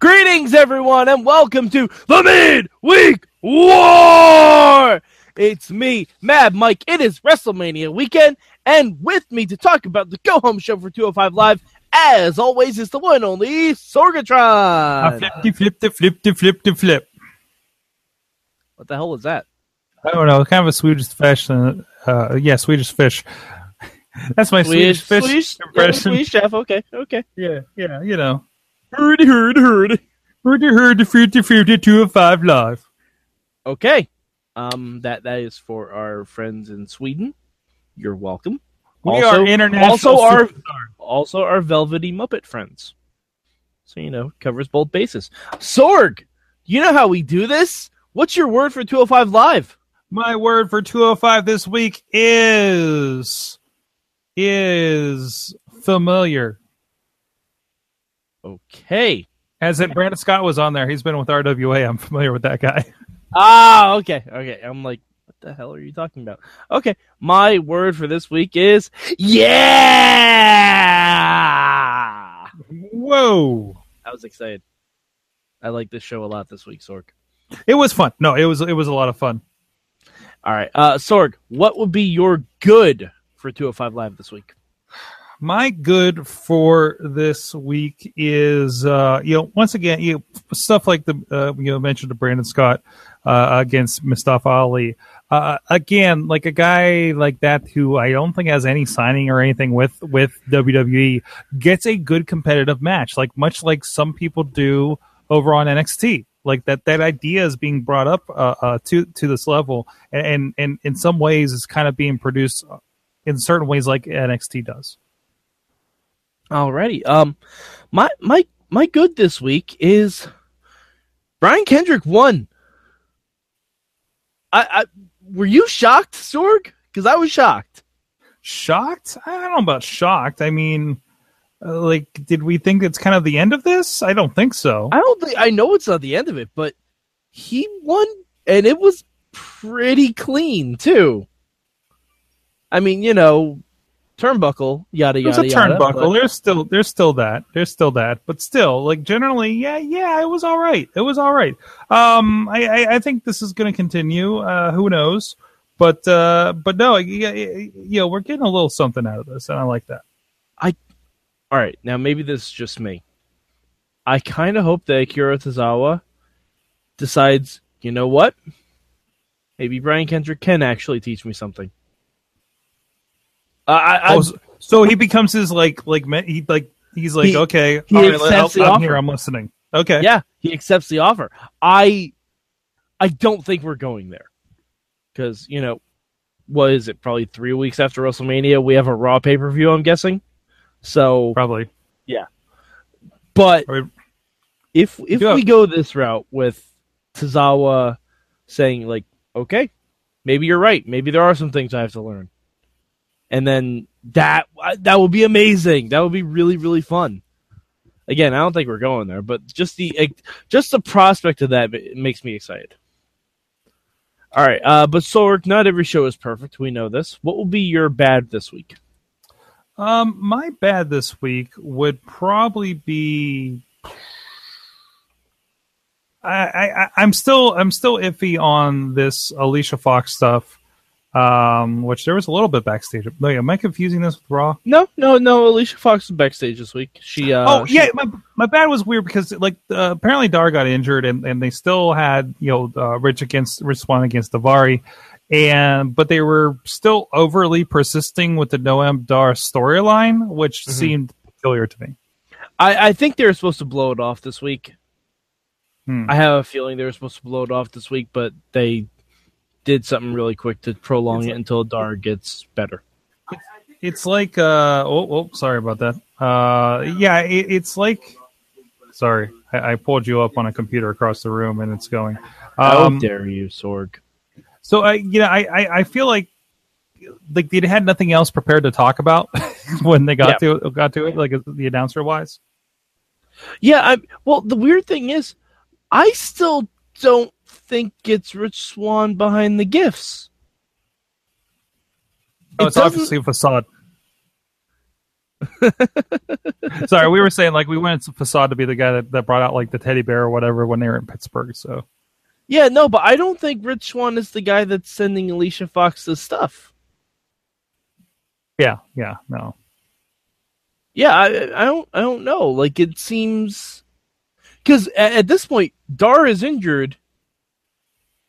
Greetings, everyone, and welcome to the Midweek War. It's me, Mad Mike. It is WrestleMania weekend, and with me to talk about the Go Home Show for 205 Live, as always, is the one only Sorgatron. Flip, flip, flip, flip, flip, flip. What the hell was that? I don't know. Kind of a Swedish fish. Uh, uh, yeah, Swedish fish. That's my Swedish, fish Swedish, yeah, impression. Swedish chef. Okay, okay. Yeah, yeah, you know. Heard, heard, heard. Heard, heard, fifty, fifty, two of five live. Okay. Um, that that is for our friends in Sweden. You're welcome. We are international Also, our also our velvety Muppet friends. So you know, covers both bases. Sorg, you know how we do this? What's your word for 205 Live? My word for 205 this week is is familiar. Okay. As in Brandon Scott was on there. He's been with RWA. I'm familiar with that guy. Ah, okay, okay. I'm like, what the hell are you talking about? Okay, my word for this week is yeah. Whoa. I was excited. I like this show a lot this week, Sorg. It was fun. No, it was it was a lot of fun. All right, uh, Sorg, what would be your good for 205 Live this week? My good for this week is, uh, you know, once again, you stuff like the uh, you know mentioned to Brandon Scott uh, against Mustafa Ali. Uh, again, like a guy like that who I don't think has any signing or anything with with WWE gets a good competitive match, like much like some people do over on NXT. Like that, that idea is being brought up uh, uh, to to this level, and, and and in some ways, it's kind of being produced in certain ways, like NXT does. Alrighty. Um, my my my good this week is Brian Kendrick won. I, I were you shocked, Sorg? Because I was shocked. shocked i don't know about shocked i mean uh, like did we think it's kind of the end of this i don't think so I don't think I know it's not the end of it, but he won, and it was pretty clean too. I mean, you know, turnbuckle, yada there's yada. It's a yada, turnbuckle but- there's still there's still that there's still that but still like generally yeah yeah it was all right it was all right um i i, I think this is going to continue uh who knows but uh but no yeah, yeah yeah, we're getting a little something out of this and i like that I All right, now maybe this is just me. I kind of hope that Akira Tozawa decides, you know what? Maybe Brian Kendrick can actually teach me something. Uh, I, I, oh, so, so he becomes his like like me- he like he's like He- okay he all right, accepts I'll- the I'm offer. here i'm listening okay yeah, he accepts the offer. I, I don't think we're going there because you know, what is it? Probably three weeks after WrestleMania, we have a Raw pay per view. I'm guessing. So, probably yeah, but I mean, if if Yeah. we go this route with Tozawa saying like, okay, maybe you're right. Maybe there are some things I have to learn, and then that that would be amazing. That would be really really fun. Again, I don't think we're going there, but just the just the prospect of that makes me excited. All right, uh, but Sorg, not every show is perfect. We know this. What will be your bad this week? Um, my bad this week would probably be. I I- I'm still I'm still iffy on this Alicia Fox stuff. Um, which there was a little bit backstage. Wait, am I confusing this with Raw? No, no, no. Alicia Fox was backstage this week. She. Uh, oh she- yeah, my my bad was weird because like uh, apparently Dar got injured and, and they still had you know uh, Rich against Rich Swann against Daivari, and but they were still overly persisting with the Noam Dar storyline, which Mhm. seemed peculiar to me. I, I think they were supposed to blow it off this week. Hmm. I have a feeling they were supposed to blow it off this week, but they did something really quick to prolong it until Dar gets better. It's like uh oh, oh sorry about that. Uh yeah, it, it's like sorry, I, I pulled you up on a computer across the room and it's going. How Um, dare you, Sorg? so I you know I, I I feel like like they had nothing else prepared to talk about when they got to got to it like the announcer wise. Yeah, I well the weird thing is I still don't think it's Rich Swann behind the gifts. Oh, It it's doesn't- obviously a facade. Sorry, we were saying like we wanted Facade to be the guy that, that brought out like the teddy bear or whatever when they were in Pittsburgh. So Yeah, no, but I don't think Rich Swann is the guy that's sending Alicia Fox the stuff. yeah, yeah, no. Yeah, I, I don't, I don't know. Like it seems, because at, at this point, Dar is injured.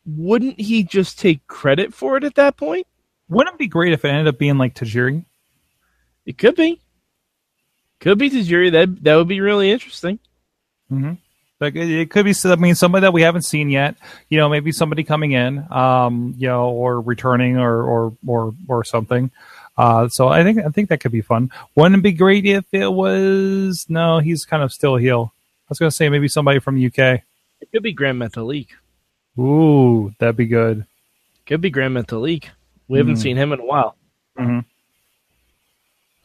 Wouldn't he just take credit for it at that point? Wouldn't it be great if it ended up being like Tajiri? It could be. Could be Tajiri. That that would be really interesting. Mm-hmm. Like it, it could be. I mean, somebody that we haven't seen yet. You know, maybe somebody coming in. Um, you know, or returning, or or or or something. Uh, so I think I think that could be fun. Wouldn't it be great if it was? No, he's kind of still a heel. I was gonna say maybe somebody from the UK. It could be Grand Metalik. Ooh, that'd be good. Could be Grand Metalik. We haven't Mm. seen him in a while. Mhm.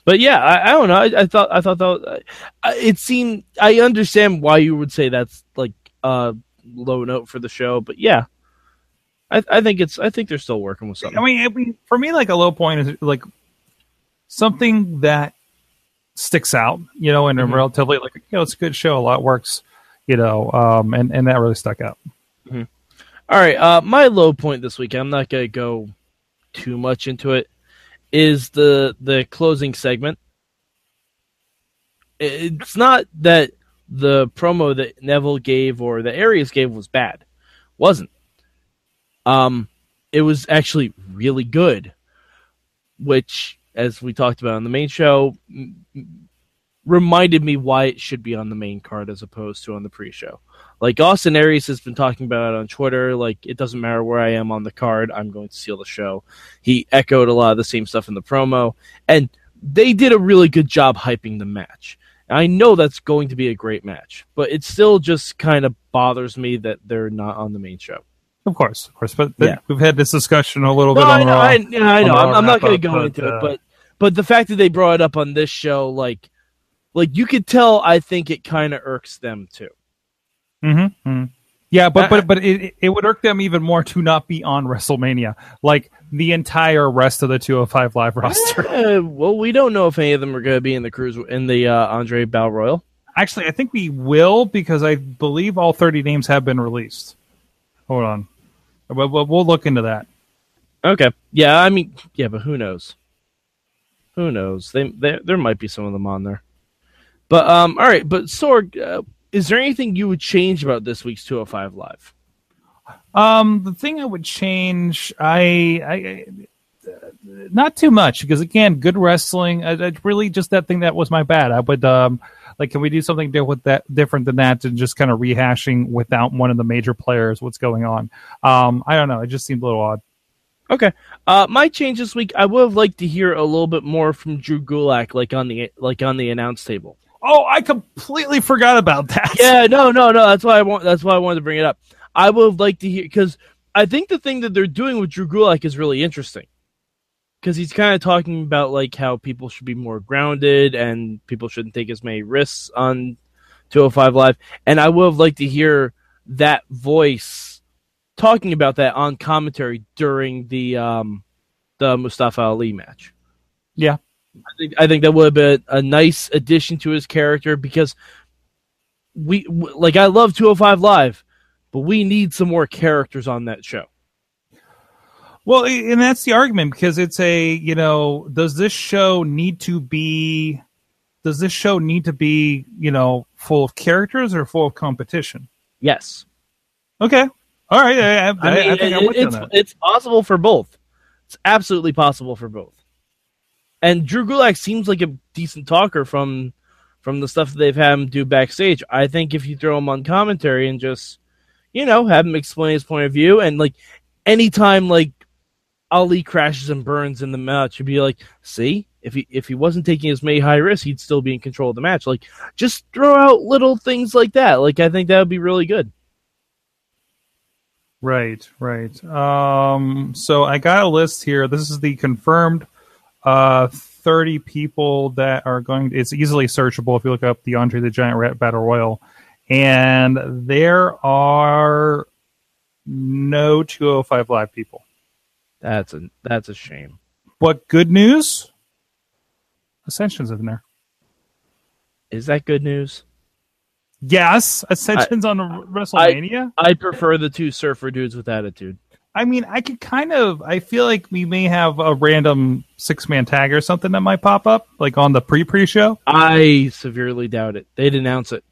But yeah, I, I don't know. I, I thought I thought that uh, it seemed. I understand why you would say that's like a low note for the show, but yeah, I, I think it's. I think they're still working with something. I mean, I mean, for me, like a low point is like something that sticks out, you know, and a Mhm. relatively like you know, it's a good show, a lot works, you know, um, and and that really stuck out. All right, uh, my low point this week. I'm not gonna go too much into it. Is the the closing segment? It's not that the promo that Neville gave or the Aries gave was bad. Wasn't. Um, it was actually really good, which, as we talked about on the main show, reminded me why it should be on the main card as opposed to on the pre-show like Austin Aries has been talking about it on Twitter. Like it doesn't matter where I am on the card, I'm going to steal the show. He echoed a lot of the same stuff in the promo, and they did a really good job hyping the match. I know that's going to be a great match, but it still just kind of bothers me that they're not on the main show. Of course, of course, but Yeah. we've had this discussion a little No, bit I on know, Raw. I, yeah, I know. I'm, I'm not going to go but, into uh, it, but but the fact that they brought it up on this show, like, like you could tell, I think it kind of irks them too. Mm-hmm. mhm. Yeah, but but but it it would irk them even more to not be on WrestleMania, like the entire rest of the 205 Live roster. Uh, well, we don't know if any of them are going to be in the cruise in the uh, Andre Battle Royal. Actually, I think we will because I believe all 30 names have been released. Hold on, we'll, we'll we'll look into that. Okay. Yeah, I mean, yeah, but who knows? Who knows? They, they there might be some of them on there. But um, all right. But Sorg, uh, is there anything you would change about this week's 205 Live? Um, the thing I would change, I, I, I not too much because again, good wrestling. I, I really just that thing that was my bad. I would um, like, can we do something di- with that different than that and just kind of rehashing without one of the major players what's going on? Um, I don't know. It just seemed a little odd. Okay. Uh, my change this week, I would have liked to hear a little bit more from Drew Gulak, like on the like on the announce table. Oh, I completely forgot about that. Yeah, no, no, no. That's why I want. That's why I wanted to bring it up. I would have liked to hear because I think the thing that they're doing with Drew Gulak is really interesting. Because he's kind of talking about like how people should be more grounded and people shouldn't take as many risks on 205 Live, and I would have liked to hear that voice talking about that on commentary during the um the Mustafa Ali match. Yeah. I think I think that would have been a nice addition to his character because we like I love 205 Live, but we need some more characters on that show. Well, and that's the argument because it's a you know, does this show need to be? Does this show need to be you know full of characters or full of competition? Yes, Okay, all right. I, I, I mean I think it- I'm with it's that. it's possible for both. It's absolutely possible for both. And Drew Gulak seems like a decent talker from from the stuff that they've had him do backstage. I think if you throw him on commentary and just you know have him explain his point of view and like anytime like Ali crashes and burns in the match, you'd be like, see, if he if he wasn't taking as many high risks, he'd still be in control of the match. Like, just throw out little things like that. Like, I think that would be really good. Right, right. Um, so I got a list here. This is the confirmed uh, 30 people that are going. It's easily searchable if you look up the Andre the Giant Rat Battle Royal, and there are no 205 live people. That's a that's a shame. But good news, Ascension's in there. Is that good news? Yes, Ascension's on WrestleMania. I prefer the two surfer dudes with attitude. I mean, I could kind of. I feel like we may have a random six man tag or something that might pop up, like on the pre pre show. I severely doubt it. They'd announce it.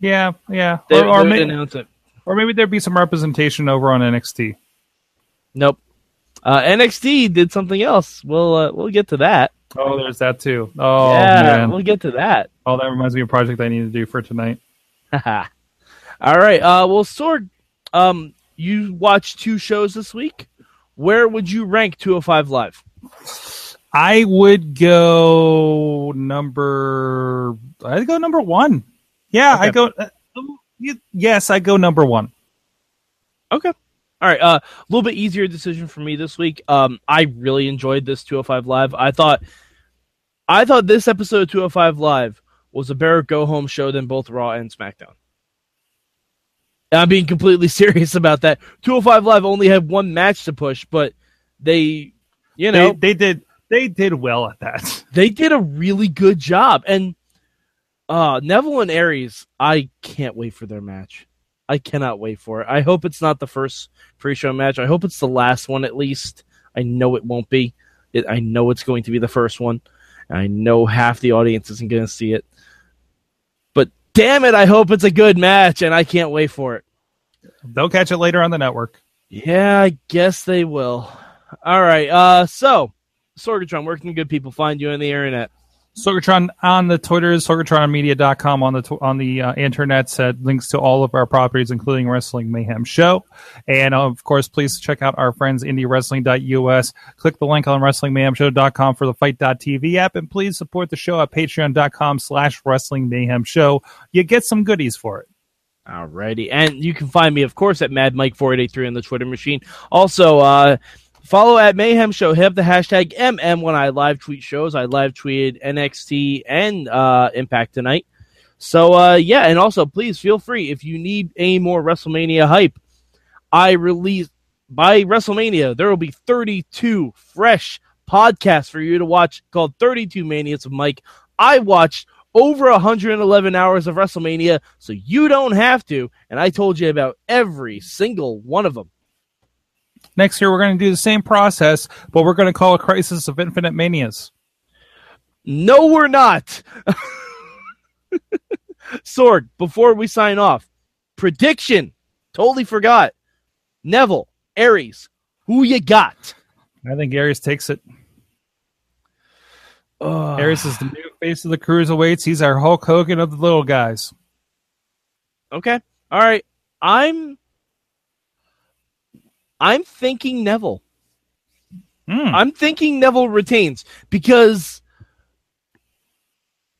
Yeah, yeah. They, or, or, they would may- announce it. or maybe there'd be some representation over on NXT. Nope. Uh, NXT did something else. We'll uh, we'll get to that. Oh, there's that too. Oh yeah, man. we'll get to that. Oh, that reminds me of a project I need to do for tonight. All right. Uh, well, Sorg, um, you watched two shows this week. Where would you rank 205 Live? I would go number. I'd go number one. Yeah, I go. Uh, um, yes, I go number one. Okay. All right. Uh, a little bit easier decision for me this week. Um, I really enjoyed this 205 Live. I thought, I thought this episode of 205 Live was a better go home show than both Raw and SmackDown. I'm being completely serious about that. 205 Live only had one match to push, but they, you know, they, they did. They did well at that. they did a really good job. And uh Neville and Aries, I can't wait for their match. I cannot wait for it. I hope it's not the first pre-show match. I hope it's the last one at least. I know it won't be. It, I know it's going to be the first one. I know half the audience isn't going to see it. But damn it, I hope it's a good match and I can't wait for it. They'll catch it later on the network. Yeah, I guess they will. All right. Uh so Sorgatron, where can good people find you on the internet? Sorgatron on the Twitters, sorgatronmedia.com on the tw- on the uh, internet said links to all of our properties, including Wrestling Mayhem Show. And uh, of course, please check out our friends IndieWrestling.us. Click the link on WrestlingMayhemShow.com for the FITE.tv app, and please support the show at Patreon.com slash Wrestling Mayhem Show. You get some goodies for it. Alrighty. And you can find me, of course, at Mad Mike 483 on the Twitter machine. Also, uh, follow at Mayhem Show. Have the hashtag MM when I live tweet shows. I live tweeted NXT and uh, Impact tonight. So, uh, yeah, and also please feel free if you need any more WrestleMania hype. I release by WrestleMania, there will be 32 fresh podcasts for you to watch called 32 Manias of Mike. I watched over 111 hours of WrestleMania, so you don't have to. And I told you about every single one of them. Next year, we're going to do the same process, but we're going to call it Crisis of Infinite Manias. No, we're not. Sorg, before we sign off, prediction. Totally forgot. Neville, Aries, who you got? I think Aries takes it. Ugh. Aries is the new face of the cruiserweights. He's our Hulk Hogan of the little guys. Okay. All right. I'm I'm thinking Neville. Hmm. I'm thinking Neville retains because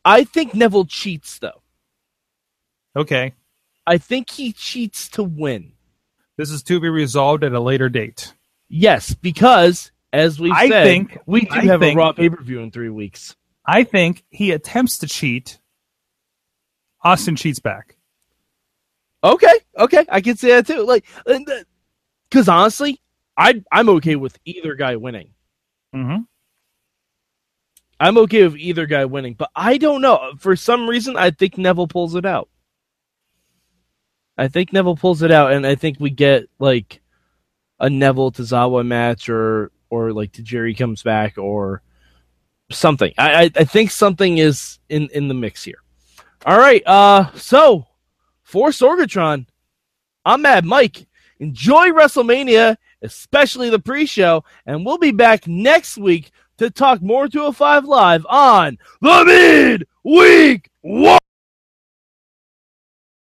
I think Neville cheats though. Okay. I think he cheats to win. This is to be resolved at a later date. Yes, because as we I said, think- we do I have think- a Raw pay per view in three weeks. I think he attempts to cheat. Austin cheats back. Okay, okay, I can see that too. Like, because honestly, I I'm okay with either guy winning. Mm-hmm. I'm okay with either guy winning, but I don't know. For some reason, I think Neville pulls it out. I think Neville pulls it out, and I think we get like a Neville Tozawa match, or or like Jerry comes back, or something. I, I I think something is in in the mix here. All right, uh, so for Sorgatron, I'm Mad Mike. Enjoy WrestleMania, especially the pre-show, and we'll be back next week to talk more to a five live on the mid week one.